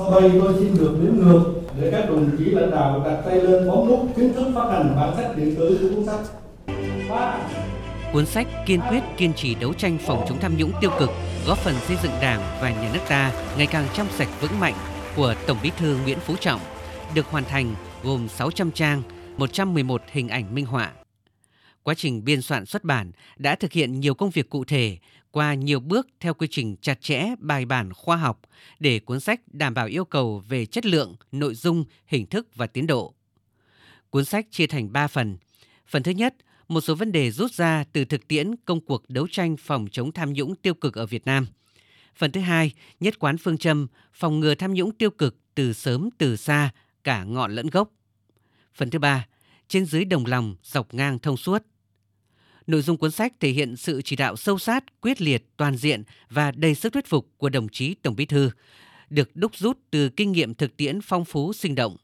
Sau đây tôi xin được đếm ngược để các đồng chí lãnh đạo đặt tay lên bấm nút chính thức phát hành bản sách điện tử của cuốn sách. 3. Cuốn sách kiên quyết kiên trì đấu tranh phòng chống tham nhũng tiêu cực, góp phần xây dựng Đảng và nhà nước ta ngày càng trong sạch vững mạnh của Tổng Bí thư Nguyễn Phú Trọng được hoàn thành gồm 600 trang, 111 hình ảnh minh họa. Quá trình biên soạn xuất bản đã thực hiện nhiều công việc cụ thể qua nhiều bước theo quy trình chặt chẽ, bài bản, khoa học để cuốn sách đảm bảo yêu cầu về chất lượng, nội dung, hình thức và tiến độ. Cuốn sách chia thành 3 phần. Phần thứ nhất, một số vấn đề rút ra từ thực tiễn công cuộc đấu tranh phòng chống tham nhũng tiêu cực ở Việt Nam. Phần thứ hai, nhất quán phương châm phòng ngừa tham nhũng tiêu cực từ sớm từ xa, cả ngọn lẫn gốc. Phần thứ ba, trên dưới đồng lòng, dọc ngang thông suốt. Nội dung cuốn sách thể hiện sự chỉ đạo sâu sát, quyết liệt, toàn diện và đầy sức thuyết phục của đồng chí Tổng Bí thư, được đúc rút từ kinh nghiệm thực tiễn phong phú sinh động.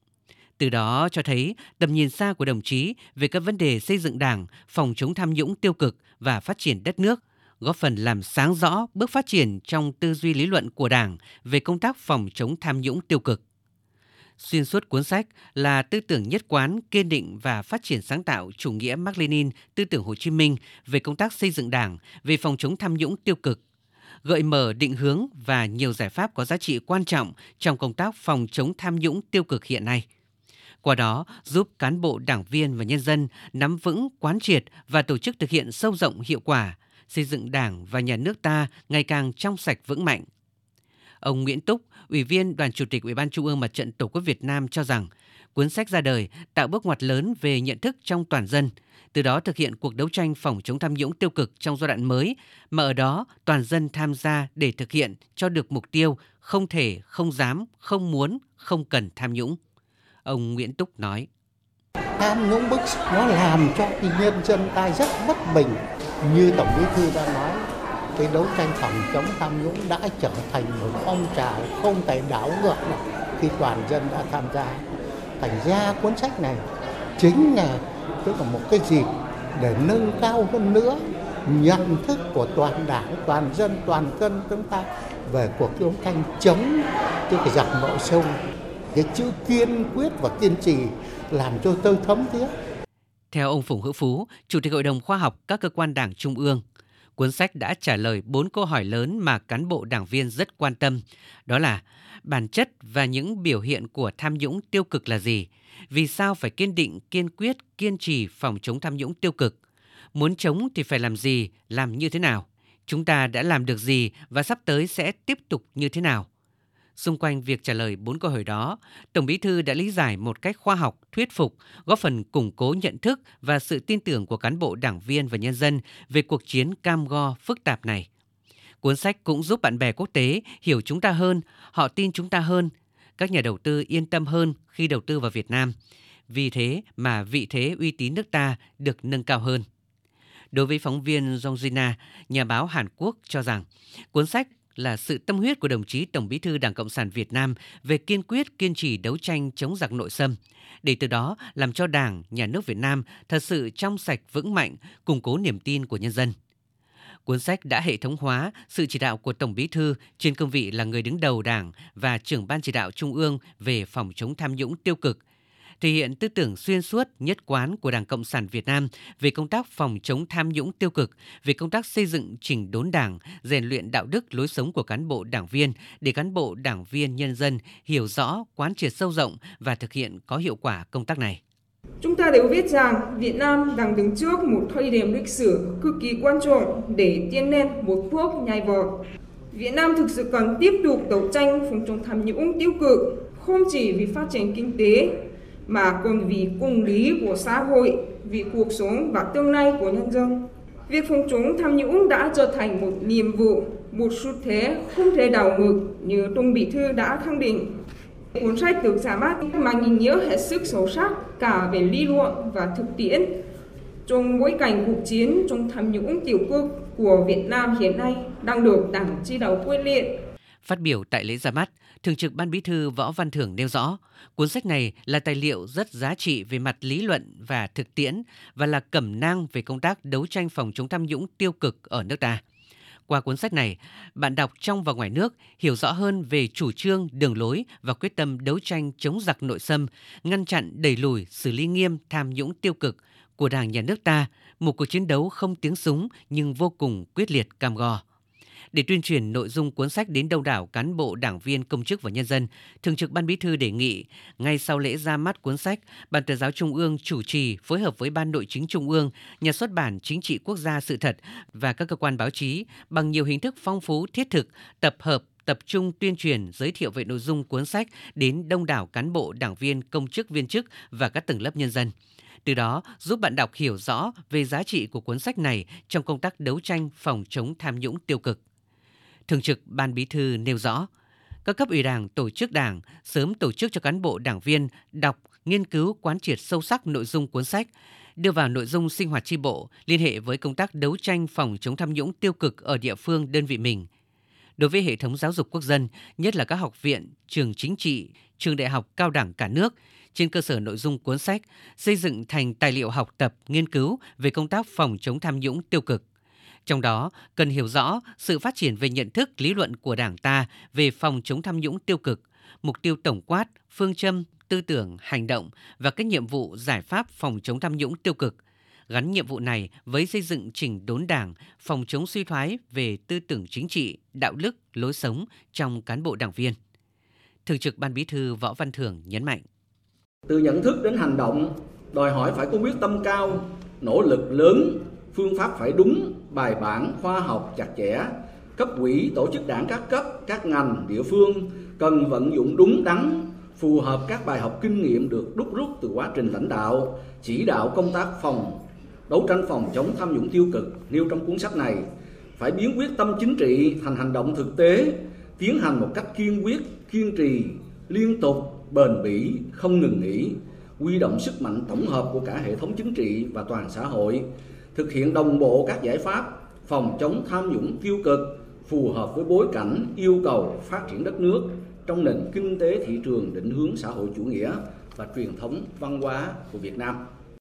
Từ đó cho thấy tầm nhìn xa của đồng chí về các vấn đề xây dựng Đảng, phòng chống tham nhũng tiêu cực và phát triển đất nước, góp phần làm sáng rõ bước phát triển trong tư duy lý luận của Đảng về công tác phòng chống tham nhũng tiêu cực. Xuyên suốt cuốn sách là tư tưởng nhất quán, kiên định và phát triển sáng tạo chủ nghĩa Mark Lenin, tư tưởng Hồ Chí Minh về công tác xây dựng Đảng, về phòng chống tham nhũng tiêu cực, gợi mở định hướng và nhiều giải pháp có giá trị quan trọng trong công tác phòng chống tham nhũng tiêu cực hiện nay. Qua đó, giúp cán bộ đảng viên và nhân dân nắm vững, quán triệt và tổ chức thực hiện sâu rộng hiệu quả, xây dựng Đảng và nhà nước ta ngày càng trong sạch vững mạnh. Ông Nguyễn Túc, Ủy viên Đoàn Chủ tịch Ủy ban Trung ương Mặt trận Tổ quốc Việt Nam cho rằng cuốn sách ra đời tạo bước ngoặt lớn về nhận thức trong toàn dân, từ đó thực hiện cuộc đấu tranh phòng chống tham nhũng tiêu cực trong giai đoạn mới, mà ở đó toàn dân tham gia để thực hiện cho được mục tiêu không thể, không dám, không muốn, không cần tham nhũng. Ông Nguyễn Túc nói. Tham nhũng bức nó làm cho nhân dân ta rất bất bình. Như Tổng Bí Thư đã nói, cái đấu tranh phòng chống tham nhũng đã trở thành một phong trào không thể đảo ngược được khi toàn dân đã tham gia. Thành ra cuốn sách này chính là tức là một cái dịp để nâng cao hơn nữa nhận thức của toàn đảng, toàn dân, toàn dân chúng ta về cuộc đấu tranh chống tức là giặc nội sông cái chữ kiên quyết và kiên trì làm cho tôi thấm thiết. Theo ông Phùng Hữu Phú, Chủ tịch Hội đồng Khoa học các cơ quan đảng Trung ương, cuốn sách đã trả lời bốn câu hỏi lớn mà cán bộ đảng viên rất quan tâm. Đó là bản chất và những biểu hiện của tham nhũng tiêu cực là gì? Vì sao phải kiên định, kiên quyết, kiên trì phòng chống tham nhũng tiêu cực? Muốn chống thì phải làm gì, làm như thế nào? Chúng ta đã làm được gì và sắp tới sẽ tiếp tục như thế nào? Xung quanh việc trả lời bốn câu hỏi đó, Tổng Bí thư đã lý giải một cách khoa học, thuyết phục, góp phần củng cố nhận thức và sự tin tưởng của cán bộ đảng viên và nhân dân về cuộc chiến cam go phức tạp này. Cuốn sách cũng giúp bạn bè quốc tế hiểu chúng ta hơn, họ tin chúng ta hơn, các nhà đầu tư yên tâm hơn khi đầu tư vào Việt Nam. Vì thế mà vị thế uy tín nước ta được nâng cao hơn. Đối với phóng viên Jongjina, nhà báo Hàn Quốc cho rằng cuốn sách là sự tâm huyết của đồng chí Tổng Bí thư Đảng Cộng sản Việt Nam về kiên quyết kiên trì đấu tranh chống giặc nội xâm, để từ đó làm cho Đảng, Nhà nước Việt Nam thật sự trong sạch vững mạnh, củng cố niềm tin của nhân dân. Cuốn sách đã hệ thống hóa sự chỉ đạo của Tổng Bí thư trên cương vị là người đứng đầu Đảng và trưởng ban chỉ đạo Trung ương về phòng chống tham nhũng tiêu cực – thể hiện tư tưởng xuyên suốt, nhất quán của Đảng Cộng sản Việt Nam về công tác phòng chống tham nhũng tiêu cực, về công tác xây dựng chỉnh đốn đảng, rèn luyện đạo đức lối sống của cán bộ đảng viên để cán bộ đảng viên nhân dân hiểu rõ, quán triệt sâu rộng và thực hiện có hiệu quả công tác này. Chúng ta đều biết rằng Việt Nam đang đứng trước một thời điểm lịch sử cực kỳ quan trọng để tiến lên một bước nhảy vọt. Việt Nam thực sự cần tiếp tục đấu tranh phòng chống tham nhũng tiêu cực, không chỉ vì phát triển kinh tế mà còn vì công lý của xã hội, vì cuộc sống và tương lai của nhân dân. Việc phòng chống tham nhũng đã trở thành một nhiệm vụ, một xu thế không thể đảo ngược như Tổng Bí thư đã khẳng định. Cuốn sách được ra mắt mang ý nghĩa hết sức sâu sắc cả về lý luận và thực tiễn trong bối cảnh cuộc chiến trong tham nhũng tiêu cực của Việt Nam hiện nay đang được Đảng chỉ đạo quyết liệt Phát biểu tại lễ ra mắt, Thường trực Ban Bí thư Võ Văn Thưởng nêu rõ, cuốn sách này là tài liệu rất giá trị về mặt lý luận và thực tiễn và là cẩm nang về công tác đấu tranh phòng chống tham nhũng tiêu cực ở nước ta. Qua cuốn sách này, bạn đọc trong và ngoài nước hiểu rõ hơn về chủ trương, đường lối và quyết tâm đấu tranh chống giặc nội xâm, ngăn chặn, đẩy lùi, xử lý nghiêm tham nhũng tiêu cực của Đảng nhà nước ta, một cuộc chiến đấu không tiếng súng nhưng vô cùng quyết liệt cam go. Để tuyên truyền nội dung cuốn sách đến đông đảo cán bộ, đảng viên, công chức và nhân dân, Thường trực Ban Bí thư đề nghị, ngay sau lễ ra mắt cuốn sách, Ban tuyên giáo Trung ương chủ trì phối hợp với Ban Nội chính Trung ương, Nhà xuất bản Chính trị Quốc gia Sự thật và các cơ quan báo chí bằng nhiều hình thức phong phú, thiết thực, tập hợp tập trung tuyên truyền giới thiệu về nội dung cuốn sách đến đông đảo cán bộ, đảng viên, công chức, viên chức và các tầng lớp nhân dân. Từ đó giúp bạn đọc hiểu rõ về giá trị của cuốn sách này trong công tác đấu tranh phòng chống tham nhũng tiêu cực. Thường trực Ban Bí thư nêu rõ, các cấp ủy đảng, tổ chức đảng sớm tổ chức cho cán bộ đảng viên đọc, nghiên cứu quán triệt sâu sắc nội dung cuốn sách, đưa vào nội dung sinh hoạt tri bộ liên hệ với công tác đấu tranh phòng chống tham nhũng tiêu cực ở địa phương đơn vị mình. Đối với hệ thống giáo dục quốc dân, nhất là các học viện, trường chính trị, trường đại học cao đẳng cả nước, trên cơ sở nội dung cuốn sách, xây dựng thành tài liệu học tập, nghiên cứu về công tác phòng chống tham nhũng tiêu cực trong đó, cần hiểu rõ sự phát triển về nhận thức lý luận của Đảng ta về phòng chống tham nhũng tiêu cực, mục tiêu tổng quát, phương châm, tư tưởng, hành động và các nhiệm vụ giải pháp phòng chống tham nhũng tiêu cực, gắn nhiệm vụ này với xây dựng chỉnh đốn đảng, phòng chống suy thoái về tư tưởng chính trị, đạo đức, lối sống trong cán bộ đảng viên. Thường trực Ban Bí thư Võ Văn Thưởng nhấn mạnh. Từ nhận thức đến hành động, đòi hỏi phải có quyết tâm cao, nỗ lực lớn phương pháp phải đúng, bài bản, khoa học, chặt chẽ. Cấp quỹ, tổ chức đảng các cấp, các ngành, địa phương cần vận dụng đúng đắn, phù hợp các bài học kinh nghiệm được đúc rút từ quá trình lãnh đạo, chỉ đạo công tác phòng, đấu tranh phòng chống tham nhũng tiêu cực nêu trong cuốn sách này, phải biến quyết tâm chính trị thành hành động thực tế, tiến hành một cách kiên quyết, kiên trì, liên tục, bền bỉ, không ngừng nghỉ, quy động sức mạnh tổng hợp của cả hệ thống chính trị và toàn xã hội thực hiện đồng bộ các giải pháp phòng chống tham nhũng tiêu cực, phù hợp với bối cảnh yêu cầu phát triển đất nước trong nền kinh tế thị trường định hướng xã hội chủ nghĩa và truyền thống văn hóa của Việt Nam.